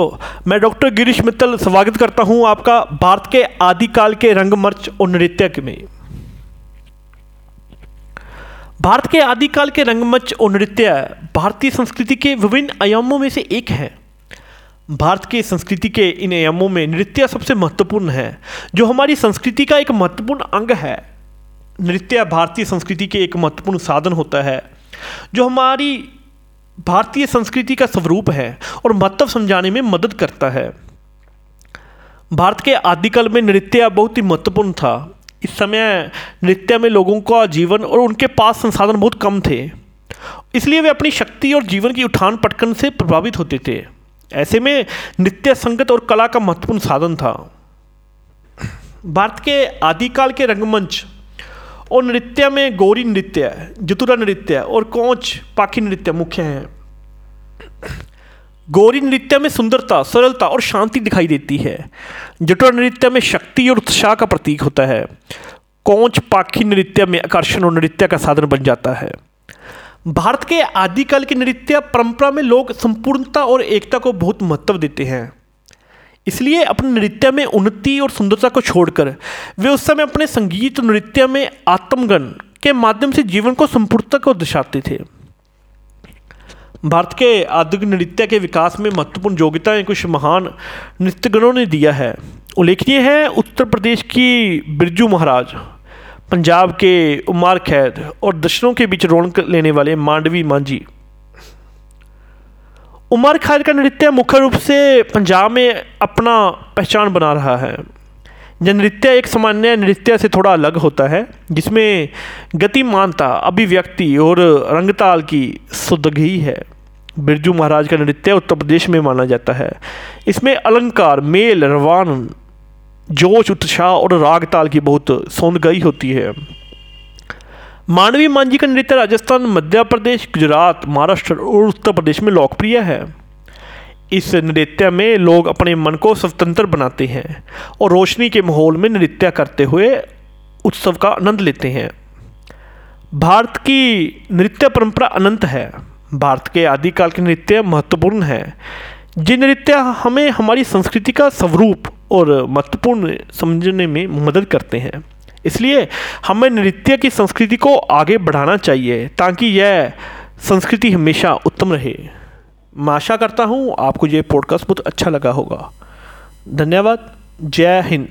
मैं डॉक्टर गिरीश मित्तल स्वागत करता हूँ आपका भारत के आदिकाल के रंगमंच और नृत्य में। भारत के आदिकाल के रंगमंच और नृत्य भारतीय संस्कृति के विभिन्न आयामों में से एक है। भारत की संस्कृति के इन आयामों में नृत्य सबसे महत्वपूर्ण है, जो हमारी संस्कृति का एक महत्वपूर्ण अंग है। नृत्य भारतीय संस्कृति के एक महत्वपूर्ण साधन होता है, जो हमारी भारतीय संस्कृति का स्वरूप है और महत्व समझाने में मदद करता है। भारत के आदिकाल में नृत्य बहुत ही महत्वपूर्ण था। इस समय नृत्य में लोगों का जीवन और उनके पास संसाधन बहुत कम थे। इसलिए वे अपनी शक्ति और जीवन की उठान पटकन से प्रभावित होते थे। ऐसे में नृत्य संगत और कला का महत्वपूर्ण साधन था। भारत के आदिकाल के रंगमंच और नृत्य में गौरी नृत्य जतुरा नृत्य और कोच पाखी नृत्य मुख्य हैं। गौरी नृत्य में सुंदरता, सरलता और शांति दिखाई देती है। जटुरा नृत्य में शक्ति और उत्साह का प्रतीक होता है। कोच पाखी नृत्य में आकर्षण और नृत्य का साधन बन जाता है। भारत के आदिकाल के नृत्य परंपरा में लोग संपूर्णता और एकता को बहुत महत्व देते हैं। इसलिए अपने नृत्य में उन्नति और सुंदरता को छोड़कर वे उस समय अपने संगीत नृत्य में आत्मगन के माध्यम से जीवन को संपूर्णता को दर्शाते थे। भारत के आधुनिक नृत्य के विकास में महत्वपूर्ण योग्यताएँ कुछ महान नृत्यगणों ने दिया है। उल्लेखनीय है, उत्तर प्रदेश की बिरजू महाराज, पंजाब के उमार खैद और दर्शनों के बीच रौनक लेने वाले मांडवी मांझी। उमर खैद का नृत्य मुख्य रूप से पंजाब में अपना पहचान बना रहा है। यह नृत्य एक सामान्य नृत्य से थोड़ा अलग होता है, जिसमें गतिमानता, अभिव्यक्ति और रंगताल की सुदगी है। बिरजू महाराज का नृत्य उत्तर प्रदेश में माना जाता है। इसमें अलंकार, मेल, रवान, जोश, उत्साह और राग ताल की बहुत सौंदगाई होती है। मानवी मांझी का नृत्य राजस्थान, मध्य प्रदेश, गुजरात, महाराष्ट्र और उत्तर प्रदेश में लोकप्रिय है। इस नृत्य में लोग अपने मन को स्वतंत्र बनाते हैं और रोशनी के माहौल में नृत्य करते हुए उत्सव का आनंद लेते हैं। भारत की नृत्य परंपरा अनंत है। भारत के आदिकाल के नृत्य महत्वपूर्ण है। ये नृत्य हमें हमारी संस्कृति का स्वरूप और महत्वपूर्ण समझने में मदद करते हैं। इसलिए हमें नृत्य की संस्कृति को आगे बढ़ाना चाहिए ताकि यह संस्कृति हमेशा उत्तम रहे। मैं आशा करता हूँ आपको ये पॉडकास्ट बहुत अच्छा लगा होगा। धन्यवाद। जय हिंद।